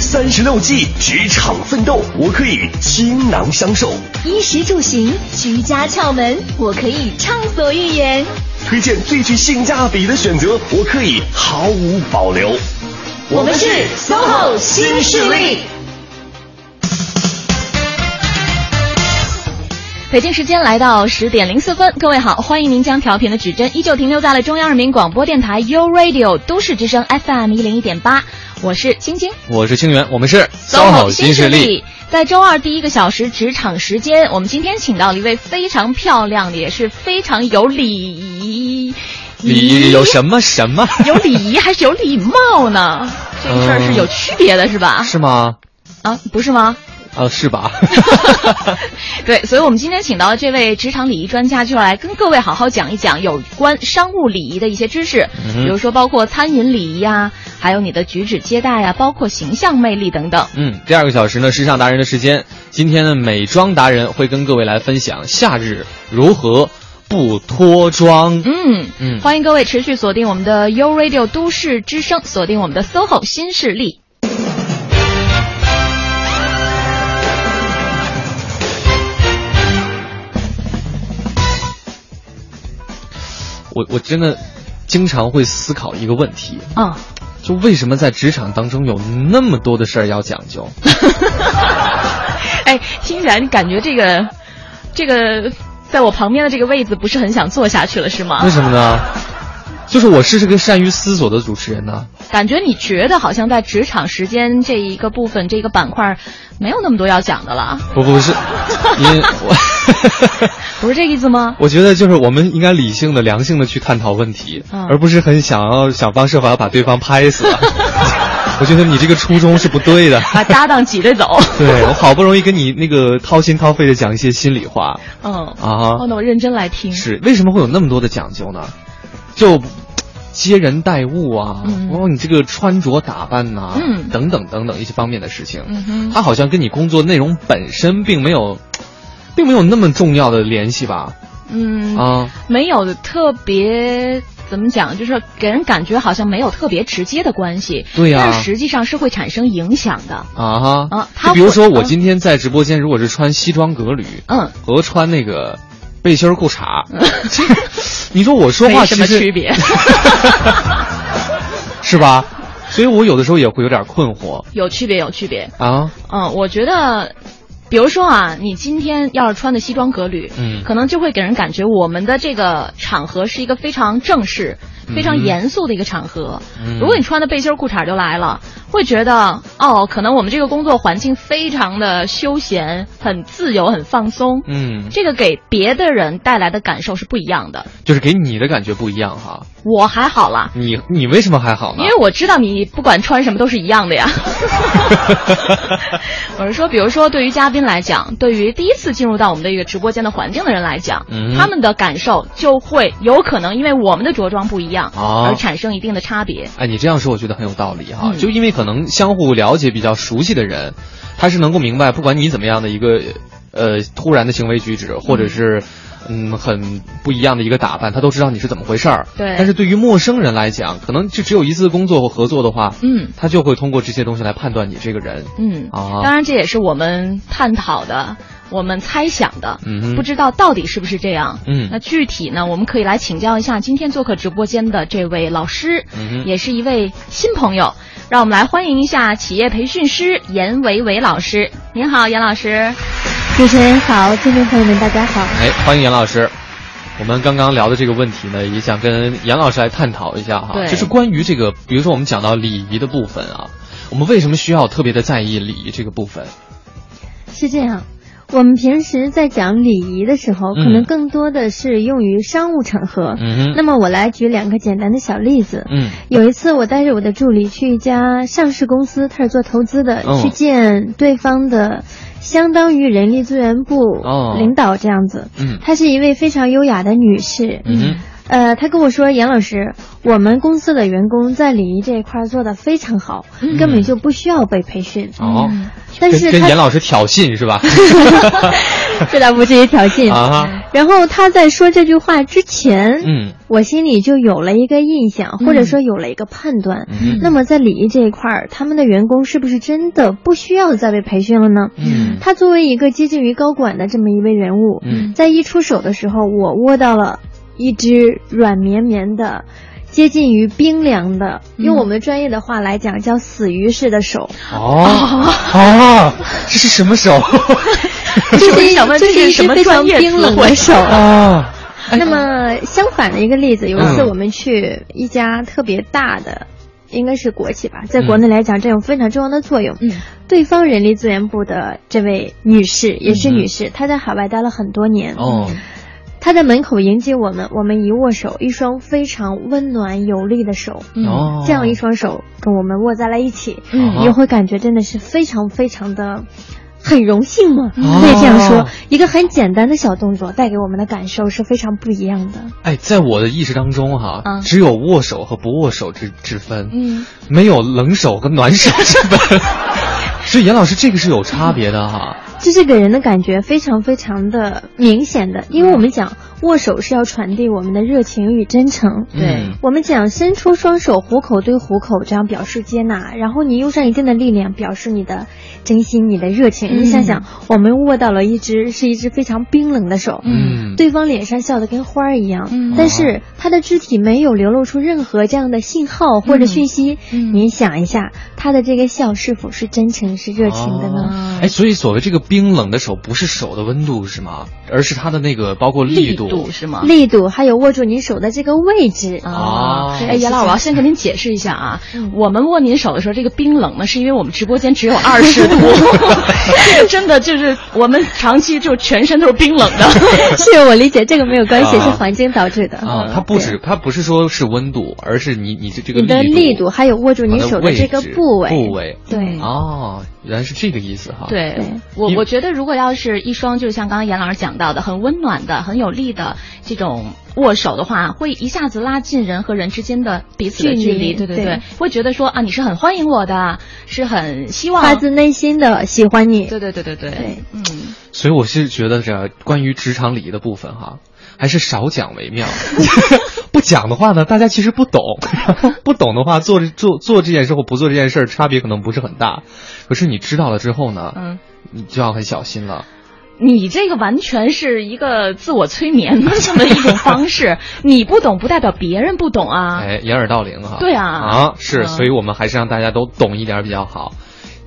三十六计，职场奋斗，我可以倾囊相授；衣食住行，居家窍门，我可以畅所欲言；推荐最具性价比的选择，我可以毫无保留。我们是 SOHO 新势力。北京时间来到十点零四分，各位好，欢迎您将调频的指针依旧停留在了中央人民广播电台 u Radio 都市之声 FM 一零一点八，我是晶晶，我是清源，我们是 SOHO 新势力。在周二第一个小时职场时间，我们今天请到了一位非常漂亮的，也是非常有礼仪。礼仪有什么什么？有礼仪还是有礼貌呢？这个事儿是有区别的，是吧？是吗？啊，不是吗？呃，是吧？对，所以我们今天请到的这位职场礼仪专家，就来跟各位好好讲一讲有关商务礼仪的一些知识，比如说包括餐饮礼仪呀，还有你的举止接待呀，包括形象魅力等等。嗯，第二个小时呢，时尚达人的时间，今天的美妆达人会跟各位来分享夏日如何不脱妆。嗯嗯，欢迎各位持续锁定我们的 U Radio 都市之声，锁定我们的 SOHO 新势力。我我真的经常会思考一个问题啊，就为什么在职场当中有那么多的事儿要讲究？哎，听起来你感觉这个这个在我旁边的这个位子不是很想坐下去了，是吗？为什么呢？就是我是这个善于思索的主持人呢。感觉你觉得好像在职场时间这一个部分这个板块没有那么多要讲的了。不不是，因为我 不是这意思吗？我觉得就是我们应该理性的、良性的去探讨问题，而不是很想要想方设法把对方拍死。我觉得你这个初衷是不对的。把搭档挤着走。对我好不容易跟你那个掏心掏肺的讲一些心里话。嗯啊，那我认真来听。是为什么会有那么多的讲究呢？就。接人待物啊，包括你这个穿着打扮呐，等等等等一些方面的事情，嗯它好像跟你工作内容本身并没有，并没有那么重要的联系吧？嗯啊，没有特别怎么讲，就是给人感觉好像没有特别直接的关系。对呀，但是实际上是会产生影响的啊哈啊。他比如说我今天在直播间，如果是穿西装革履，嗯，和穿那个。背心裤衩，你说我说话什么区别？是吧？所以我有的时候也会有点困惑。有区别，有区别啊！嗯，我觉得，比如说啊，你今天要是穿的西装革履，嗯，可能就会给人感觉我们的这个场合是一个非常正式、非常严肃的一个场合。如果你穿的背心裤衩就来了。会觉得哦，可能我们这个工作环境非常的休闲，很自由，很放松。嗯，这个给别的人带来的感受是不一样的。就是给你的感觉不一样哈。我还好了。你你为什么还好呢？因为我知道你不管穿什么都是一样的呀。我是说，比如说对于嘉宾来讲，对于第一次进入到我们的一个直播间的环境的人来讲，他们的感受就会有可能因为我们的着装不一样而产生一定的差别。哎，你这样说我觉得很有道理哈。就因为。可能相互了解、比较熟悉的人，他是能够明白，不管你怎么样的一个呃突然的行为举止，或者是嗯很不一样的一个打扮，他都知道你是怎么回事儿。对。但是对于陌生人来讲，可能就只有一次工作或合作的话，嗯，他就会通过这些东西来判断你这个人。嗯啊，当然这也是我们探讨的。我们猜想的，嗯，不知道到底是不是这样，嗯，那具体呢，我们可以来请教一下今天做客直播间的这位老师，嗯，也是一位新朋友，让我们来欢迎一下企业培训师严维维老师。您好，严老师。主持人好，听众朋友们大家好。哎，欢迎严老师。我们刚刚聊的这个问题呢，也想跟严老师来探讨一下哈，就是关于这个，比如说我们讲到礼仪的部分啊，我们为什么需要特别的在意礼仪这个部分？是这样。我们平时在讲礼仪的时候，可能更多的是用于商务场合。嗯那么我来举两个简单的小例子。嗯。有一次，我带着我的助理去一家上市公司，他是做投资的，去见对方的，相当于人力资源部领导这样子。嗯。她是一位非常优雅的女士。嗯。呃，她跟我说：“杨老师，我们公司的员工在礼仪这一块做的非常好，根本就不需要被培训。”哦。但是跟严老师挑衅是吧？这倒不至于挑衅啊。然后他在说这句话之前，嗯，我心里就有了一个印象，或者说有了一个判断。那么在礼仪这一块儿，他们的员工是不是真的不需要再被培训了呢？嗯，他作为一个接近于高管的这么一位人物，嗯，在一出手的时候，我握到了一只软绵绵的。接近于冰凉的，用我们专业的话来讲，叫死鱼式的手。哦哦，这是什么手？这是这是一只非常冰冷的手啊。那么相反的一个例子，有一次我们去一家特别大的，应该是国企吧，在国内来讲占有非常重要的作用。嗯，对方人力资源部的这位女士也是女士，她在海外待了很多年。哦。他在门口迎接我们，我们一握手，一双非常温暖有力的手，嗯，这样一双手跟我们握在了一起，嗯，你会感觉真的是非常非常的 很荣幸嘛，可以这样说，一个很简单的小动作带给我们的感受是非常不一样的。哎，在我的意识当中哈，只有握手和不握手之之分，嗯，没有冷手和暖手之分，所以严老师这个是有差别的哈。这是给人的感觉非常非常的明显的，因为我们讲握手是要传递我们的热情与真诚。对，我们讲伸出双手，虎口对虎口，这样表示接纳，然后你用上一定的力量，表示你的真心、你的热情。你想想，我们握到了一只是一只非常冰冷的手，嗯，对方脸上笑得跟花儿一样，嗯，但是他的肢体没有流露出任何这样的信号或者讯息。嗯，你想一下，他的这个笑是否是真诚、是热情的呢？哎，所以所谓这个。冰冷的手不是手的温度是吗？而是它的那个包括力度是吗？力度还有握住您手的这个位置啊！哎，严老师，我要先给您解释一下啊，我们握您手的时候，这个冰冷呢，是因为我们直播间只有二十度，这个真的就是我们长期就全身都是冰冷的。是我理解，这个没有关系，是环境导致的啊。它不止，它不是说是温度，而是你你的这个你的力度，还有握住你手的这个部位部位。对哦，原来是这个意思哈。对，我我觉得如果要是一双，就是像刚刚严老师讲到的，很温暖的、很有力的这种握手的话，会一下子拉近人和人之间的彼此的距离。对对对，会觉得说啊，你是很欢迎我的，是很希望发自内心的喜欢你。对对对对对，嗯。所以我是觉得这关于职场礼仪的部分哈，还是少讲为妙。不讲的话呢，大家其实不懂，不懂的话做做做这件事或不做这件事差别可能不是很大。可是你知道了之后呢，嗯。你就要很小心了。你这个完全是一个自我催眠的这么一种方式。你不懂不代表别人不懂啊。哎，掩耳盗铃哈。对啊。啊，是，所以我们还是让大家都懂一点比较好。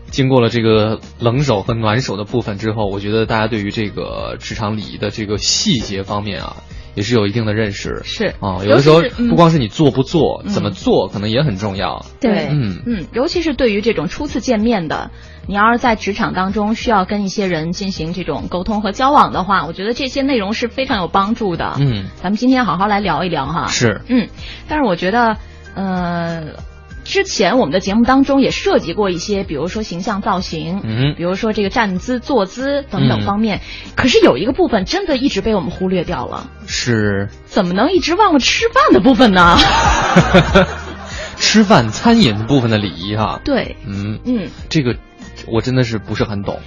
经过了这个冷手和暖手的部分之后，我觉得大家对于这个职场礼仪的这个细节方面啊。也是有一定的认识，是啊，有的时候不光是你做不做，怎么做可能也很重要。对，嗯嗯，尤其是对于这种初次见面的，你要是在职场当中需要跟一些人进行这种沟通和交往的话，我觉得这些内容是非常有帮助的。嗯，咱们今天好好来聊一聊哈。是，嗯，但是我觉得，呃。之前我们的节目当中也涉及过一些，比如说形象造型，嗯，比如说这个站姿、坐姿等等方面。可是有一个部分真的一直被我们忽略掉了，是？怎么能一直忘了吃饭的部分呢？吃饭餐饮部分的礼仪哈。对，嗯嗯，这个我真的是不是很懂。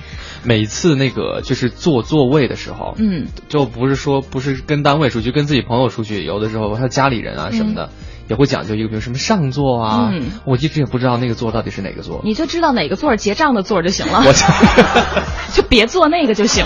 每次那个就是坐座位的时候，嗯，就不是说不是跟单位出去，跟自己朋友出去，有的时候他家里人啊什么的。也会讲究一个，比如什么上座啊，我一直也不知道那个座到底是哪个座。你就知道哪个座结账的座就行了，就别坐那个就行。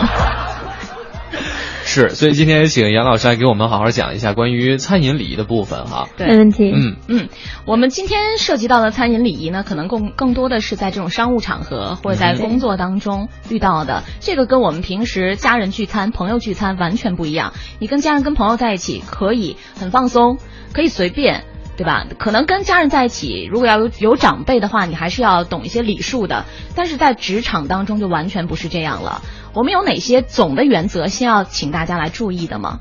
是，所以今天请杨老师来给我们好好讲一下关于餐饮礼仪的部分哈。对没问题。嗯嗯，我们今天涉及到的餐饮礼仪呢，可能更更多的是在这种商务场合或者在工作当中遇到的。这个跟我们平时家人聚餐、朋友聚餐完全不一样。你跟家人、跟朋友在一起可以很放松，可以随便。对吧？可能跟家人在一起，如果要有有长辈的话，你还是要懂一些礼数的。但是在职场当中就完全不是这样了。我们有哪些总的原则，先要请大家来注意的吗？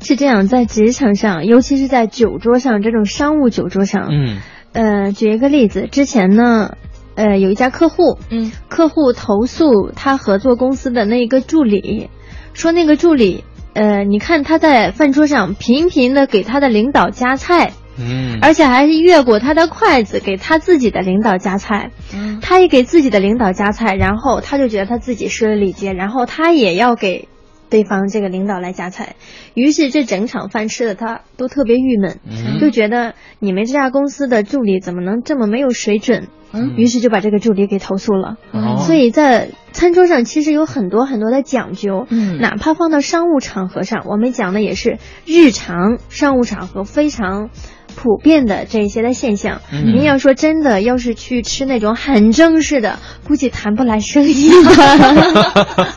是这样，在职场上，尤其是在酒桌上这种商务酒桌上，嗯，呃，举一个例子，之前呢，呃，有一家客户，嗯，客户投诉他合作公司的那个助理，说那个助理，呃，你看他在饭桌上频频的给他的领导夹菜。嗯，而且还是越过他的筷子给他自己的领导夹菜，嗯，他也给自己的领导夹菜，然后他就觉得他自己失了礼节，然后他也要给对方这个领导来夹菜，于是这整场饭吃的他都特别郁闷，就觉得你们这家公司的助理怎么能这么没有水准？嗯于是就把这个助理给投诉了。所以在餐桌上其实有很多很多的讲究，哪怕放到商务场合上，我们讲的也是日常商务场合非常。普遍的这些的现象，您要说真的，要是去吃那种很正式的，估计谈不来生意。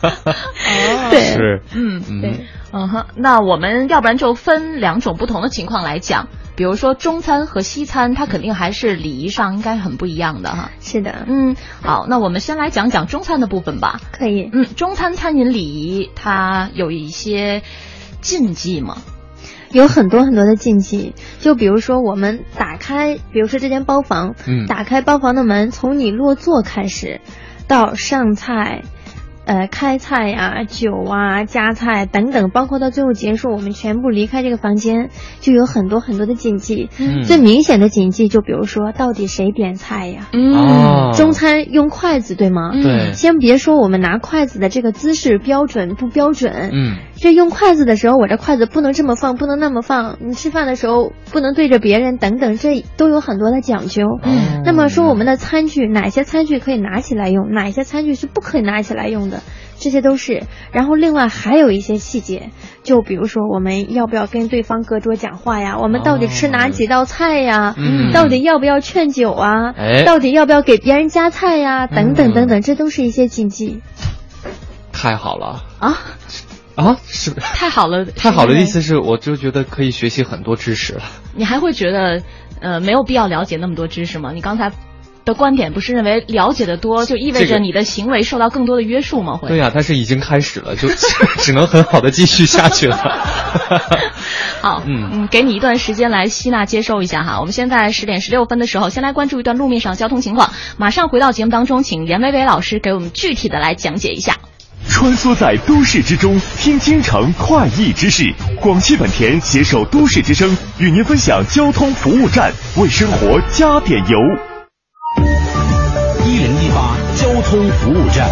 对，是，嗯，对，嗯哼，那我们要不然就分两种不同的情况来讲，比如说中餐和西餐，它肯定还是礼仪上应该很不一样的哈。是的，嗯，好，那我们先来讲讲中餐的部分吧。可以，嗯，中餐餐饮礼仪它有一些禁忌吗？有很多很多的禁忌，就比如说我们打开，比如说这间包房，嗯，打开包房的门，从你落座开始，到上菜。呃，开菜呀、酒啊、夹菜等等，包括到最后结束，我们全部离开这个房间，就有很多很多的禁忌。嗯，最明显的禁忌就比如说，到底谁点菜呀？嗯，中餐用筷子对吗？对。先别说我们拿筷子的这个姿势标准不标准，嗯，这用筷子的时候，我这筷子不能这么放，不能那么放。你吃饭的时候不能对着别人，等等，这都有很多的讲究。嗯。那么说我们的餐具，哪些餐具可以拿起来用，哪些餐具是不可以拿起来用的？这些都是，然后另外还有一些细节，就比如说我们要不要跟对方隔桌讲话呀？我们到底吃哪几道菜呀？嗯，到底要不要劝酒啊？哎，到底要不要给别人夹菜呀？等等等等，这都是一些禁忌。太好了啊啊！是太好了，太好了的意思是，我就觉得可以学习很多知识了。你还会觉得呃没有必要了解那么多知识吗？你刚才。的观点不是认为了解的多就意味着你的行为受到更多的约束吗？会对呀，但是已经开始了，就 只能很好的继续下去了。好，嗯嗯，给你一段时间来吸纳接收一下哈。我们现在十点十六分的时候，先来关注一段路面上交通情况。马上回到节目当中，请严伟伟老师给我们具体的来讲解一下。穿梭在都市之中，听京城快意之事。广汽本田携手都市之声，与您分享交通服务站，为生活加点油。一零一八交通服务站，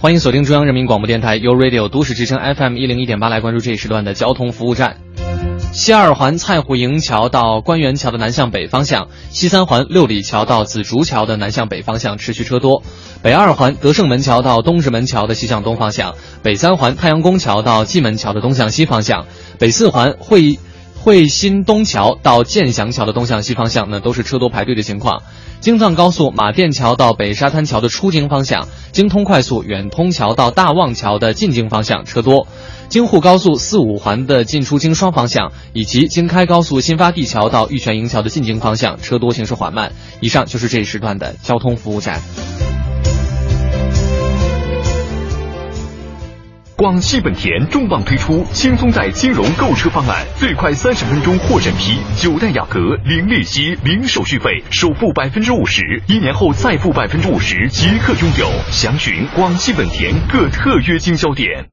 欢迎锁定中央人民广播电台 u Radio 都市之声 FM 一零一点八，来关注这一时段的交通服务站。西二环蔡湖营桥到官园桥的南向北方向，西三环六里桥到紫竹桥的南向北方向持续车多。北二环德胜门桥到东直门桥的西向东方向，北三环太阳宫桥到蓟门桥的东向西方向，北四环会议。惠新东桥到建祥桥的东向西方向呢，都是车多排队的情况。京藏高速马甸桥到北沙滩桥的出京方向，京通快速远通桥到大望桥的进京方向车多。京沪高速四五环的进出京双方向，以及京开高速新发地桥到玉泉营桥的进京方向车多，行驶缓慢。以上就是这一时段的交通服务站。广汽本田重磅推出轻松贷金融购车方案，最快三十分钟获审批，九代雅阁零利息、零手续费，首付百分之五十，一年后再付百分之五十即刻拥有。详询广汽本田各特约经销点。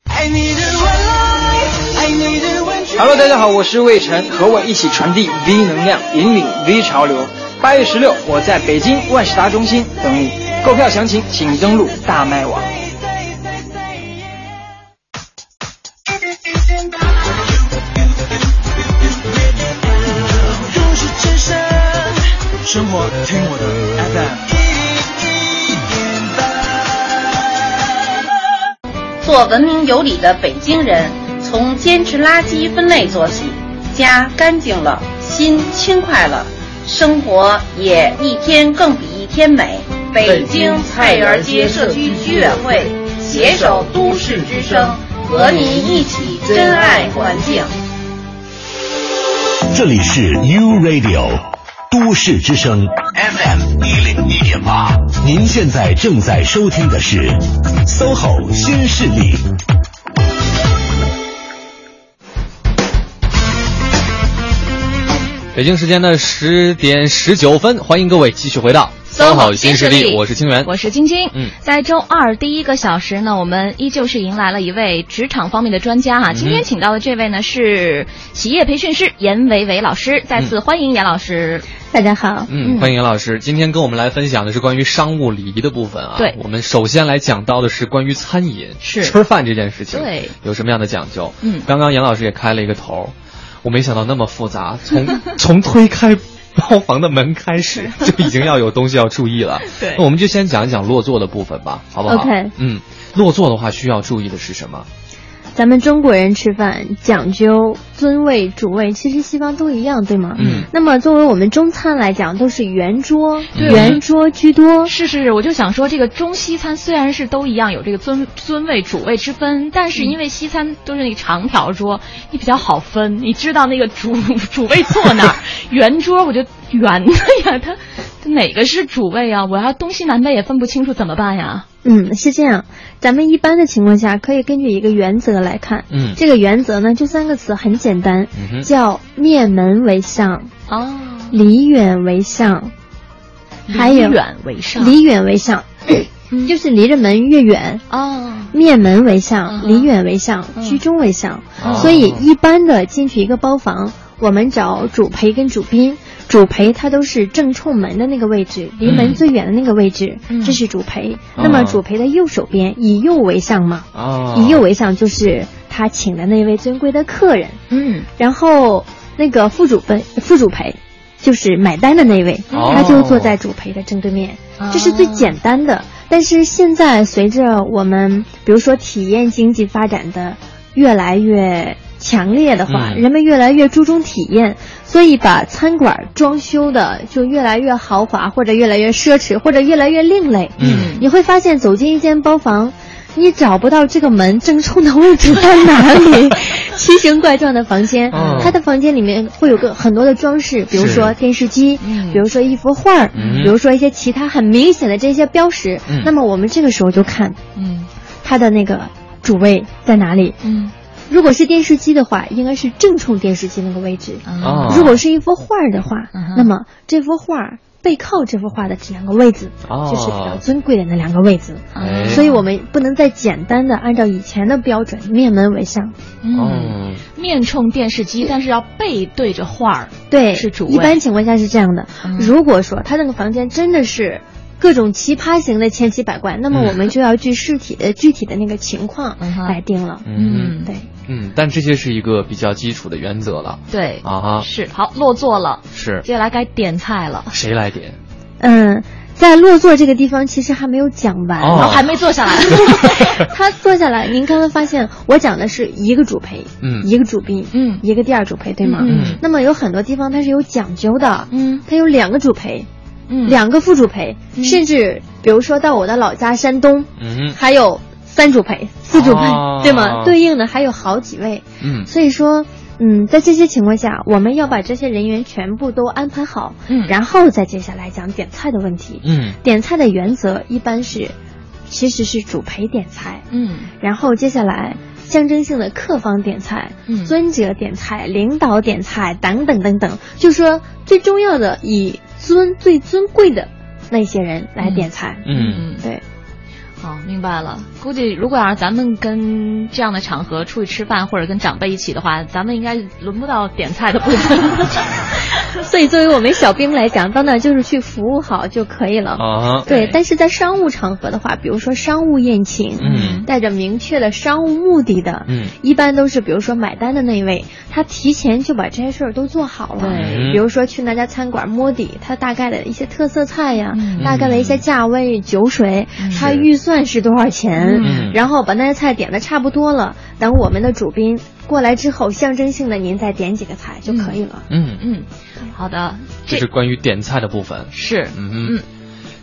Hello，大家好，我是魏晨，和我一起传递 V 能量，引领 V 潮流。八月十六，我在北京万事达中心等你，购票详情请登录大麦网。生活听我的 FM。做文明有礼的北京人，从坚持垃圾分类做起，家干净了，心轻快了，生活也一天更比一天美。北京菜园街社区居委会携手都市之声，和您一起珍爱环境。这里是 U Radio。都市之声 FM 一零一点八，您现在正在收听的是 SOHO 新势力。北京时间的十点十九分，欢迎各位继续回到。三好新势力，我是清源，我是晶晶。嗯，在周二第一个小时呢，我们依旧是迎来了一位职场方面的专家哈。今天请到的这位呢是企业培训师严维维老师，再次欢迎严老师。大家好，嗯，欢迎杨老师。今天跟我们来分享的是关于商务礼仪的部分啊。对，我们首先来讲到的是关于餐饮，是吃饭这件事情，对，有什么样的讲究？嗯，刚刚杨老师也开了一个头，我没想到那么复杂，从 从推开包房的门开始就已经要有东西要注意了。对，那我们就先讲一讲落座的部分吧，好不好？OK，嗯，落座的话需要注意的是什么？咱们中国人吃饭讲究尊位主位，其实西方都一样，对吗？嗯。那么作为我们中餐来讲，都是圆桌，圆桌居多。是是是，我就想说，这个中西餐虽然是都一样，有这个尊尊位主位之分，但是因为西餐都是那个长条桌，你比较好分，你知道那个主 主位坐哪儿。圆桌我就圆的呀，它它哪个是主位啊？我要东西南北也分不清楚，怎么办呀？嗯，是这样。咱们一般的情况下，可以根据一个原则来看。嗯，这个原则呢，就三个词，很简单，嗯、叫面门为上，哦，离远为上，还有离远为上，离远为上，就是离着门越远哦。面门为上，离远为上，居中为上。所以一般的进去一个包房，我们找主陪跟主宾。主陪它都是正冲门的那个位置，离门最远的那个位置，嗯、这是主陪。那么主陪的右手边以右为上嘛？哦，以右为上就是他请的那位尊贵的客人。嗯，然后那个副主陪副主陪就是买单的那位，哦、他就坐在主陪的正对面。哦、这是最简单的。但是现在随着我们比如说体验经济发展的越来越。强烈的话，嗯、人们越来越注重体验，所以把餐馆装修的就越来越豪华，或者越来越奢侈，或者越来越另类。嗯，你会发现走进一间包房，你找不到这个门正冲的位置在哪里，奇形怪状的房间。哦、它的房间里面会有个很多的装饰，比如说电视机，嗯、比如说一幅画，嗯、比如说一些其他很明显的这些标识。那么我们这个时候就看，嗯，它的那个主位在哪里？嗯。如果是电视机的话，应该是正冲电视机那个位置。哦、如果是一幅画的话，嗯、那么这幅画背靠这幅画的这两个位置，哦、就是比较尊贵的那两个位置。哎、所以我们不能再简单的按照以前的标准面门为上。嗯，面冲电视机，但是要背对着画儿。对，是主一般情况下是这样的。嗯、如果说他那个房间真的是。各种奇葩型的千奇百怪，那么我们就要据实体的 具体的那个情况来定了。嗯，对，嗯，但这些是一个比较基础的原则了。对啊哈，是好落座了，是接下来该点菜了。谁来点？嗯，在落座这个地方其实还没有讲完，哦、还没坐下来。他坐下来，您刚刚发现我讲的是一个主陪，嗯，一个主宾，嗯，一个第二主陪，对吗？嗯。那么有很多地方它是有讲究的，嗯，它有两个主陪。嗯，两个副主陪，嗯、甚至比如说到我的老家山东，嗯，还有三主陪、四主陪，哦、对吗？对应的还有好几位，嗯，所以说，嗯，在这些情况下，我们要把这些人员全部都安排好，嗯，然后再接下来讲点菜的问题，嗯，点菜的原则一般是，其实是主陪点菜，嗯，然后接下来。象征性的客方点菜，嗯，尊者点菜，领导点菜，等等等等，就说最重要的以尊最尊贵的那些人来点菜，嗯，对。好，明白了。估计如果要是咱们跟这样的场合出去吃饭，或者跟长辈一起的话，咱们应该轮不到点菜的部分。所以，作为我们小兵来讲，到那就是去服务好就可以了。啊，对。但是在商务场合的话，比如说商务宴请，嗯，带着明确的商务目的的，嗯，一般都是比如说买单的那一位，他提前就把这些事儿都做好了。对。比如说去那家餐馆摸底，他大概的一些特色菜呀，嗯、大概的一些价位、酒水，嗯、他预算是多少钱，嗯，然后把那些菜点的差不多了，等我们的主宾过来之后，象征性的您再点几个菜就可以了。嗯。嗯，好的，这是关于点菜的部分。是，嗯嗯，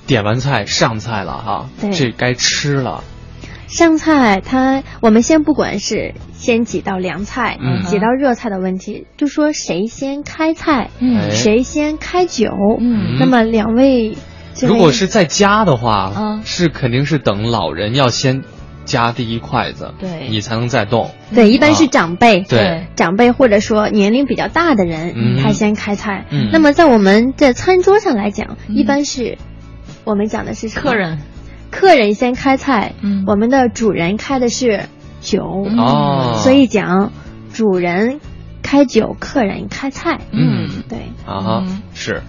点完菜上菜了哈，对，这该吃了。上菜，它我们先不管是先几道凉菜，嗯，几道热菜的问题，就说谁先开菜，嗯，谁先开酒，嗯，那么两位，如果是在家的话，嗯，是肯定是等老人要先夹第一筷子，对，你才能再动。对，一般是长辈，对，长辈或者说年龄比较大的人，嗯，他先开菜。嗯，那么在我们的餐桌上来讲，一般是我们讲的是客人。客人先开菜，嗯，我们的主人开的是酒，哦，所以讲主人开酒，客人开菜，嗯，对，啊哈，是，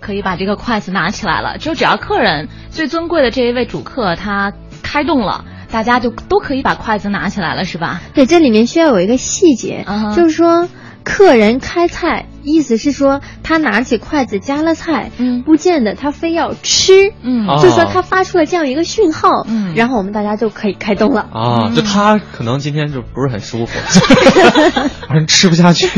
可以把这个筷子拿起来了。就只要客人最尊贵的这一位主客他开动了，大家就都可以把筷子拿起来了，是吧？对，这里面需要有一个细节，就是说客人开菜。意思是说，他拿起筷子夹了菜，嗯，不见得他非要吃，嗯，就说他发出了这样一个讯号，嗯，然后我们大家就可以开动了啊。就他可能今天就不是很舒服，反正吃不下去。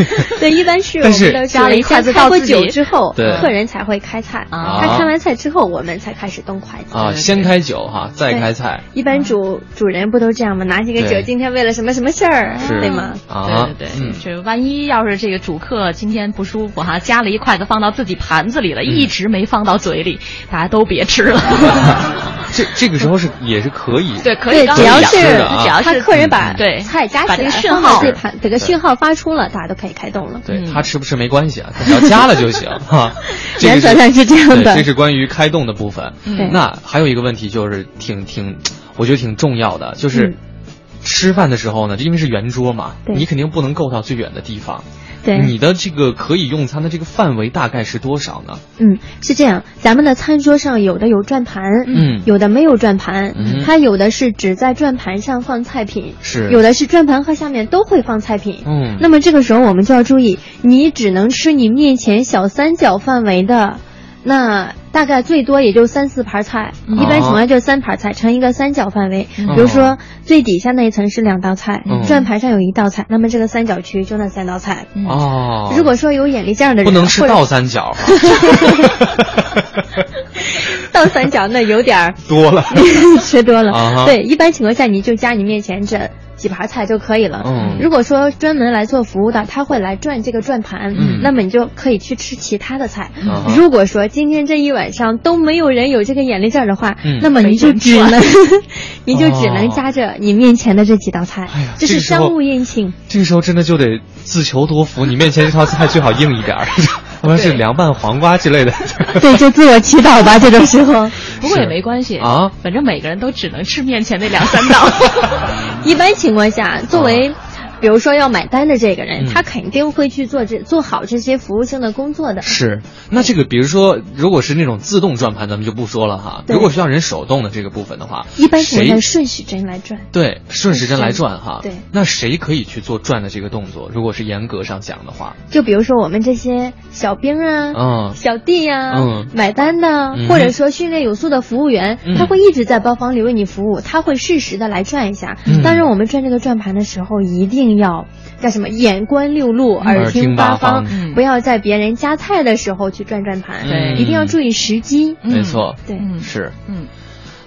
对，一般是但是夹了一筷子到自己之后，对，客人才会开菜啊。他开完菜之后，我们才开始动筷子啊。先开酒哈，再开菜。一般主主人不都这样吗？拿起个酒，今天为了什么什么事儿，对吗？啊，对对对，这万一要是这个主客今天不舒服哈。夹了一筷子放到自己盘子里了，一直没放到嘴里，大家都别吃了。这这个时候是也是可以，对，可以，只要是只要是客人把对菜夹起来，讯号这盘这个讯号发出了，大家都可以开动了。对他吃不吃没关系啊，只要夹了就行哈。原则上是这样的，这是关于开动的部分。那还有一个问题就是挺挺，我觉得挺重要的，就是吃饭的时候呢，因为是圆桌嘛，你肯定不能够到最远的地方。对，你的这个可以用餐的这个范围大概是多少呢？嗯，是这样，咱们的餐桌上有的有转盘，嗯，有的没有转盘，嗯，它有的是只在转盘上放菜品，是，有的是转盘和下面都会放菜品，嗯，那么这个时候我们就要注意，你只能吃你面前小三角范围的。那大概最多也就三四盘菜，一般情况下就三盘菜，成一个三角范围。比如说最底下那一层是两道菜，转盘上有一道菜，那么这个三角区就那三道菜。哦，如果说有眼力见儿的人，不能吃倒三角。倒三角那有点多了，吃多了。对，一般情况下你就加你面前这。几盘菜就可以了。嗯，如果说专门来做服务的，他会来转这个转盘，嗯，那么你就可以去吃其他的菜。如果说今天这一晚上都没有人有这个眼力劲儿的话，那么你就只能，你就只能夹着你面前的这几道菜。哎呀，这是商务宴请。这个时候真的就得自求多福，你面前这套菜最好硬一点儿。可能是凉拌黄瓜之类的，对，就自我祈祷吧。这种时候，不过也没关系啊，反正每个人都只能吃面前那两三道。一般情况下，作为。比如说要买单的这个人，他肯定会去做这做好这些服务性的工作的。是，那这个比如说，如果是那种自动转盘，咱们就不说了哈。如果需要人手动的这个部分的话，一般是按顺时针来转？对，顺时针来转哈。对，那谁可以去做转的这个动作？如果是严格上讲的话，就比如说我们这些小兵啊，嗯，小弟呀，嗯，买单的，或者说训练有素的服务员，他会一直在包房里为你服务，他会适时的来转一下。当然，我们转这个转盘的时候，一定。要叫什么？眼观六路，耳听八方，不要在别人夹菜的时候去转转盘，对，一定要注意时机。没错，对，是，嗯。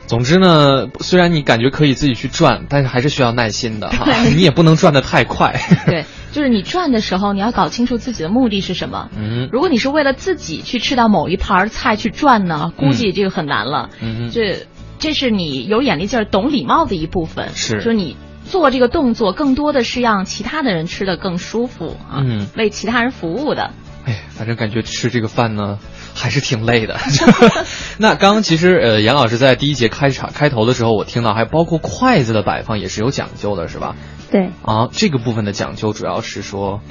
总之呢，虽然你感觉可以自己去转，但是还是需要耐心的哈，你也不能转的太快。对，就是你转的时候，你要搞清楚自己的目的是什么。嗯，如果你是为了自己去吃到某一盘菜去转呢，估计这个很难了。嗯，这这是你有眼力劲儿、懂礼貌的一部分。是，说你。做这个动作更多的是让其他的人吃的更舒服啊，为其他人服务的。哎，反正感觉吃这个饭呢 还是挺累的。那刚刚其实呃，严老师在第一节开场开头的时候，我听到还包括筷子的摆放也是有讲究的，是吧？对。啊，这个部分的讲究主要是说，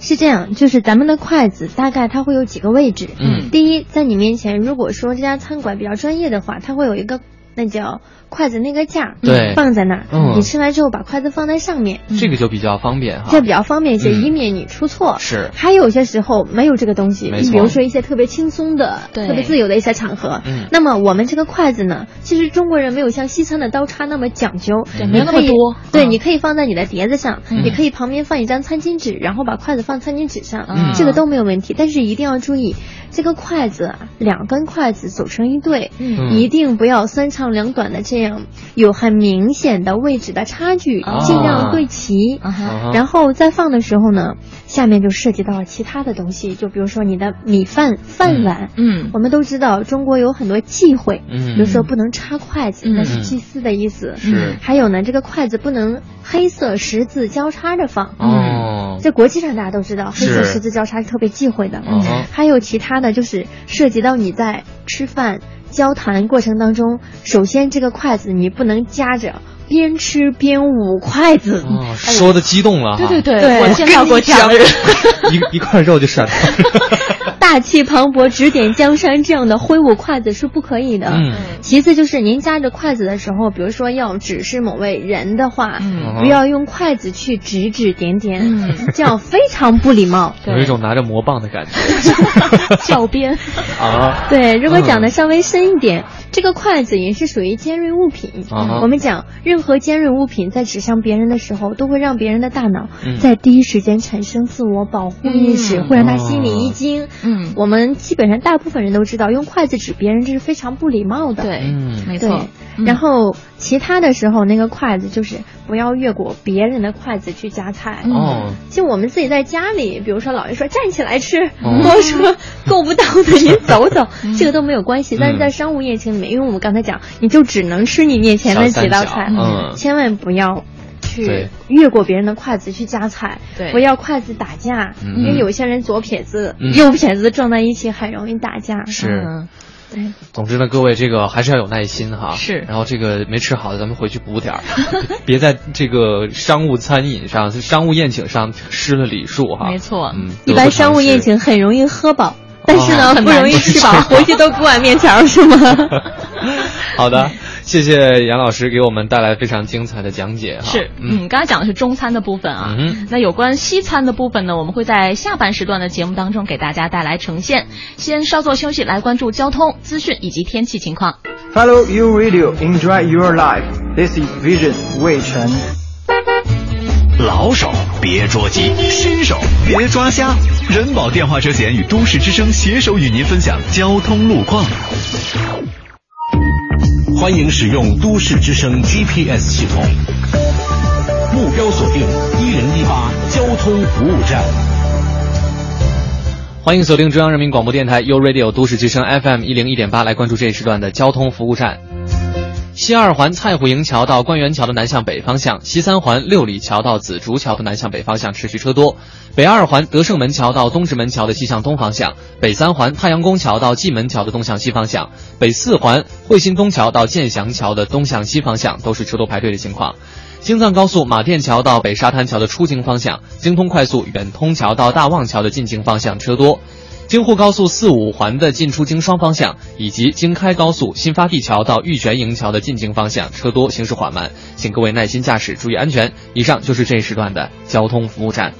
是这样，就是咱们的筷子大概它会有几个位置。嗯。第一，在你面前，如果说这家餐馆比较专业的话，它会有一个那叫。筷子那个架，对，放在那儿，嗯，你吃完之后把筷子放在上面，这个就比较方便哈，这比较方便一些，以免你出错。是，还有些时候没有这个东西，你比如说一些特别轻松的、特别自由的一些场合，嗯，那么我们这个筷子呢，其实中国人没有像西餐的刀叉那么讲究，对，没那么多，对，你可以放在你的碟子上，也可以旁边放一张餐巾纸，然后把筷子放餐巾纸上，这个都没有问题，但是一定要注意。这个筷子啊，两根筷子组成一对，一定不要三长两短的这样，有很明显的位置的差距，尽量对齐。然后再放的时候呢，下面就涉及到了其他的东西，就比如说你的米饭饭碗。嗯，我们都知道中国有很多忌讳，比如说不能插筷子，那是祭祀的意思。是。还有呢，这个筷子不能黑色十字交叉着放。哦。在国际上大家都知道，黑色十字交叉是特别忌讳的。嗯。还有其他。的就是涉及到你在吃饭、交谈过程当中，首先这个筷子你不能夹着边吃边舞筷子，说的激动了。对对对，我见到过这样的人，一一块肉就涮。大气磅礴，指点江山，这样的挥舞筷子是不可以的。嗯。其次就是您夹着筷子的时候，比如说要指示某位人的话，不要用筷子去指指点点，这样非常不礼貌。有一种拿着魔棒的感觉。教鞭。啊。对，如果讲的稍微深一点。这个筷子也是属于尖锐物品。我们讲，任何尖锐物品在指向别人的时候，都会让别人的大脑在第一时间产生自我保护意识，会让他心里一惊。嗯，我们基本上大部分人都知道，用筷子指别人这是非常不礼貌的。对，嗯，没错。然后其他的时候，那个筷子就是不要越过别人的筷子去夹菜。哦，就我们自己在家里，比如说姥爷说站起来吃，或者说够不到的您走走，这个都没有关系。但是在商务宴请里面，因为我们刚才讲，你就只能吃你面前的几道菜，千万不要去越过别人的筷子去夹菜，不要筷子打架，因为有些人左撇子、右撇子撞在一起很容易打架。是。总之呢，各位这个还是要有耐心哈。是。然后这个没吃好的，咱们回去补点儿，别在这个商务餐饮上、商务宴请上失了礼数哈。没错。嗯。一般商务宴请很容易喝饱，但是呢不容易吃饱，回去都锅碗面条是吗？好的。谢谢杨老师给我们带来非常精彩的讲解哈。是，嗯，刚才讲的是中餐的部分啊，嗯那有关西餐的部分呢，我们会在下半时段的节目当中给大家带来呈现。先稍作休息，来关注交通资讯以及天气情况。Follow your radio, enjoy your life. This is Vision 魏晨。老手别捉急，新手别抓瞎。人保电话车险与都市之声携手与您分享交通路况。欢迎使用都市之声 GPS 系统，目标锁定一零一八交通服务站。欢迎锁定中央人民广播电台 u Radio 都市之声 FM 一零一点八，来关注这一时段的交通服务站。西二环蔡虎营桥到官园桥的南向北方向，西三环六里桥到紫竹桥的南向北方向持续车多；北二环德胜门桥到东直门桥的西向东方向，北三环太阳宫桥到蓟门桥的东向西方向，北四环惠新东桥到建祥桥的东向西方向都是车多排队的情况。京藏高速马甸桥到北沙滩桥的出京方向，京通快速远通桥到大望桥的进京方向车多。京沪高速四五环的进出京双方向，以及京开高速新发地桥到玉泉营桥的进京方向车多，行驶缓慢，请各位耐心驾驶，注意安全。以上就是这一时段的交通服务站。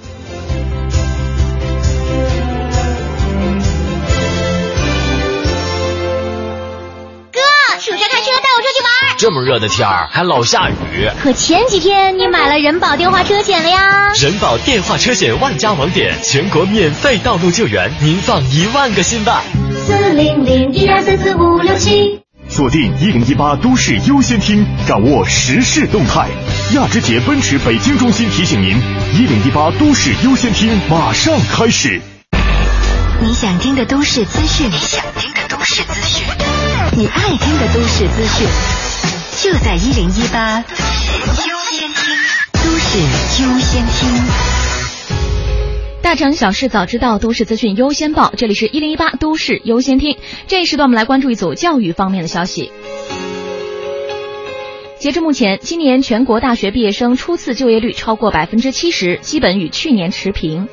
这么热的天儿还老下雨，可前几天你买了人保电话车险了呀？人保电话车险万家网点，全国免费道路救援，您放一万个心吧。四零零一二三四五六七，锁定一零一八都市优先听，掌握时事动态。亚之杰奔驰北京中心提醒您，一零一八都市优先听马上开始。你想听的都市资讯，你想听的都市资讯，你爱听的都市资讯。就在一零一八优先听，都市优先听。大城小事早知道，都市资讯优先报。这里是一零一八都市优先听。这一时段我们来关注一组教育方面的消息。截至目前，今年全国大学毕业生初次就业率超过百分之七十，基本与去年持平。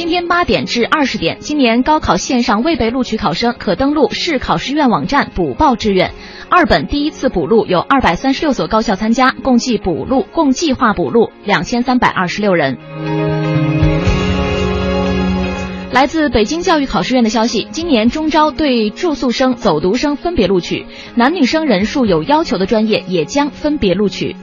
今天八点至二十点，今年高考线上未被录取考生可登录市考试院网站补报志愿。二本第一次补录有二百三十六所高校参加，共计补录共计划补录两千三百二十六人。来自北京教育考试院的消息，今年中招对住宿生、走读生分别录取，男女生人数有要求的专业也将分别录取。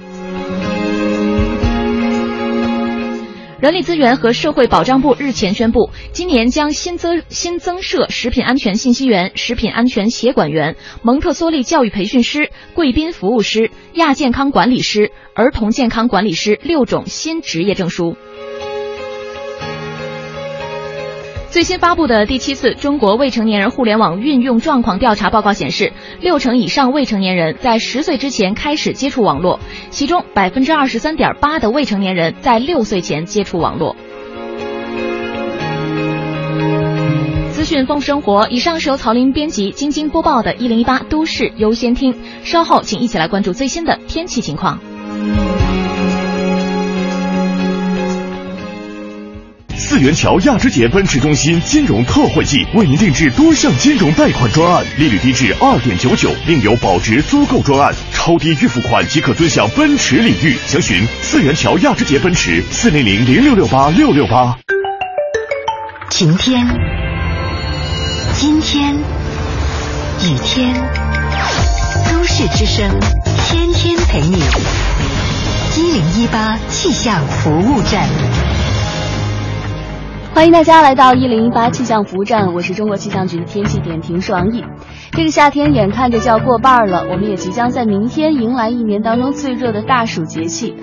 人力资源和社会保障部日前宣布，今年将新增新增设食品安全信息员、食品安全协管员、蒙特梭利教育培训师、贵宾服务师、亚健康管理师、儿童健康管理师六种新职业证书。最新发布的第七次中国未成年人互联网运用状况调查报告显示，六成以上未成年人在十岁之前开始接触网络，其中百分之二十三点八的未成年人在六岁前接触网络。资讯，丰富生活。以上是由曹林编辑、晶晶播报的《一零一八都市优先听》。稍后，请一起来关注最新的天气情况。四元桥亚之杰奔驰中心金融特惠季，为您定制多项金融贷款专案，利率低至二点九九，另有保值租购专案，超低预付款即可尊享奔驰礼遇。详询四元桥亚之杰奔驰四零零零六六八六六八。晴天，阴天，雨天，都市之声，天天陪你。一零一八气象服务站。欢迎大家来到一零一八气象服务站，我是中国气象局的天气点评师王毅。这个夏天眼看着就要过半了，我们也即将在明天迎来一年当中最热的大暑节气。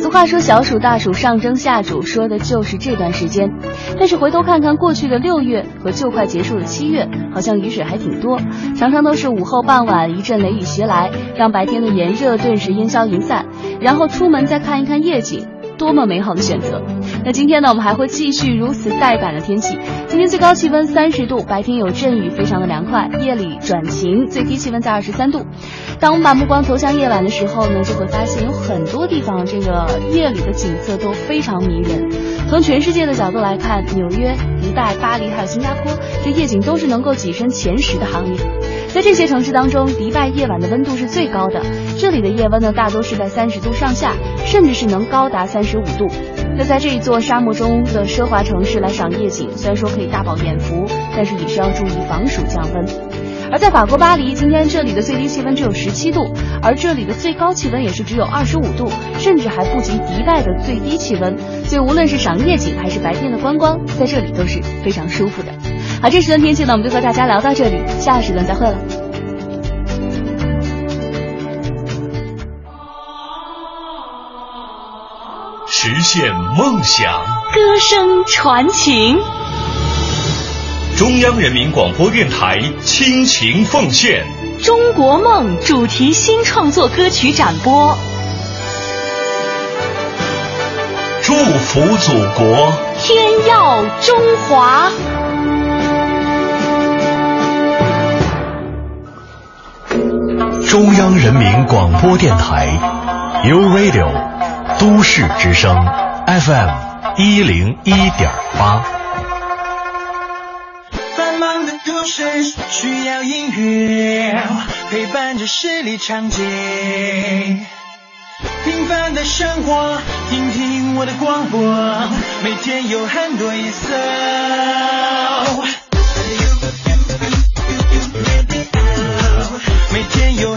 俗话说小暑大暑上蒸下煮，说的就是这段时间。但是回头看看过去的六月和就快结束的七月，好像雨水还挺多，常常都是午后傍晚一阵雷雨袭来，让白天的炎热顿时烟消云散，然后出门再看一看夜景。多么美好的选择！那今天呢，我们还会继续如此带感的天气。今天最高气温三十度，白天有阵雨，非常的凉快。夜里转晴，最低气温在二十三度。当我们把目光投向夜晚的时候呢，就会发现有很多地方这个夜里的景色都非常迷人。从全世界的角度来看，纽约、迪拜、巴黎还有新加坡，这夜景都是能够跻身前十的行列。在这些城市当中，迪拜夜晚的温度是最高的，这里的夜温呢大多是在三十度上下，甚至是能高达三十五度。那在这一座沙漠中的奢华城市来赏夜景，虽然说可以大饱眼福，但是也是要注意防暑降温。而在法国巴黎，今天这里的最低气温只有十七度，而这里的最高气温也是只有二十五度，甚至还不及迪拜的最低气温。所以无论是赏夜景还是白天的观光，在这里都是非常舒服的。好，这时段天气呢，我们就和大家聊到这里，下时段再会了。实现梦想，歌声传情。中央人民广播电台倾情奉献《中国梦》主题新创作歌曲展播，祝福祖国，天耀中华。中央人民广播电台，U Radio，都市之声，FM 一零一点八。繁忙的都市需要音乐陪伴着十里长街，平凡的生活，听听我的广播，每天有很多颜色。每天有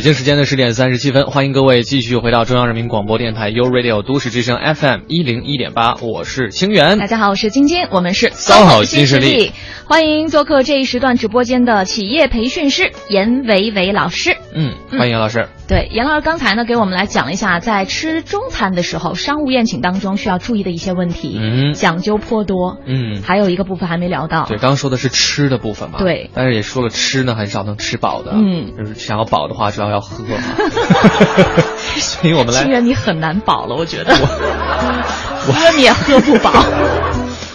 北京时间的十点三十七分，欢迎各位继续回到中央人民广播电台 u Radio 都市之声 FM 一零一点八，我是清源。大家好，我是晶晶，我们是三好新势力，欢迎做客这一时段直播间的企业培训师严维维老师。嗯，欢迎杨老师。对，严老师刚才呢给我们来讲了一下，在吃中餐的时候，商务宴请当中需要注意的一些问题，嗯，讲究颇多。嗯，还有一个部分还没聊到。对，刚刚说的是吃的部分嘛。对，但是也说了吃呢很少能吃饱的。嗯，就是想要饱的话，主要要喝。所以我们来。清源你很难饱了，我觉得。我喝你也喝不饱。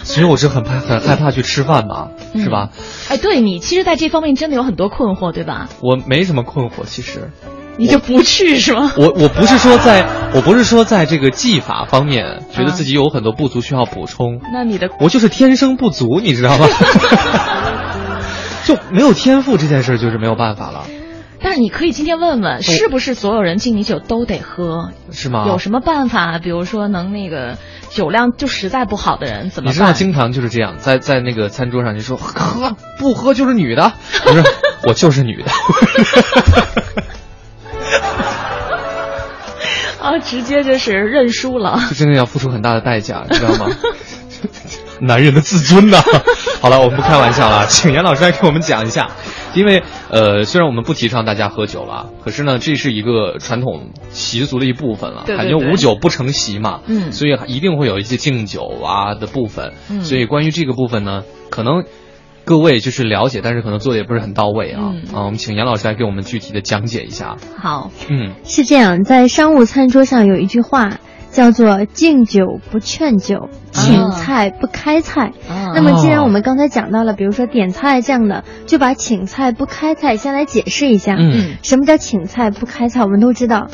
其实我是很怕很害怕去吃饭嘛，是吧？哎，对你，其实，在这方面真的有很多困惑，对吧？我没什么困惑，其实。你就不去是吗？我我不是说在，我不是说在这个技法方面觉得自己有很多不足需要补充。那你的我就是天生不足，你知道吗？就没有天赋这件事就是没有办法了。但是你可以今天问问，是不是所有人敬你酒都得喝？是吗？有什么办法？比如说能那个酒量就实在不好的人怎么？你知道经常就是这样，在在那个餐桌上你说喝不喝就是女的，不是我就是女的。啊，直接就是认输了，就真的要付出很大的代价，你知道吗？男人的自尊呐。好了，我们不开玩笑了，请严老师来给我们讲一下。因为呃，虽然我们不提倡大家喝酒了，可是呢，这是一个传统习俗的一部分了。感觉无酒不成席嘛。嗯。所以一定会有一些敬酒啊的部分。嗯。所以关于这个部分呢，可能。各位就是了解，但是可能做的也不是很到位啊啊！我们请杨老师来给我们具体的讲解一下。好，嗯，是这样，在商务餐桌上有一句话叫做“敬酒不劝酒，请菜不开菜”。那么，既然我们刚才讲到了，比如说点菜这样的，就把“请菜不开菜”先来解释一下。嗯，什么叫“请菜不开菜”？我们都知道。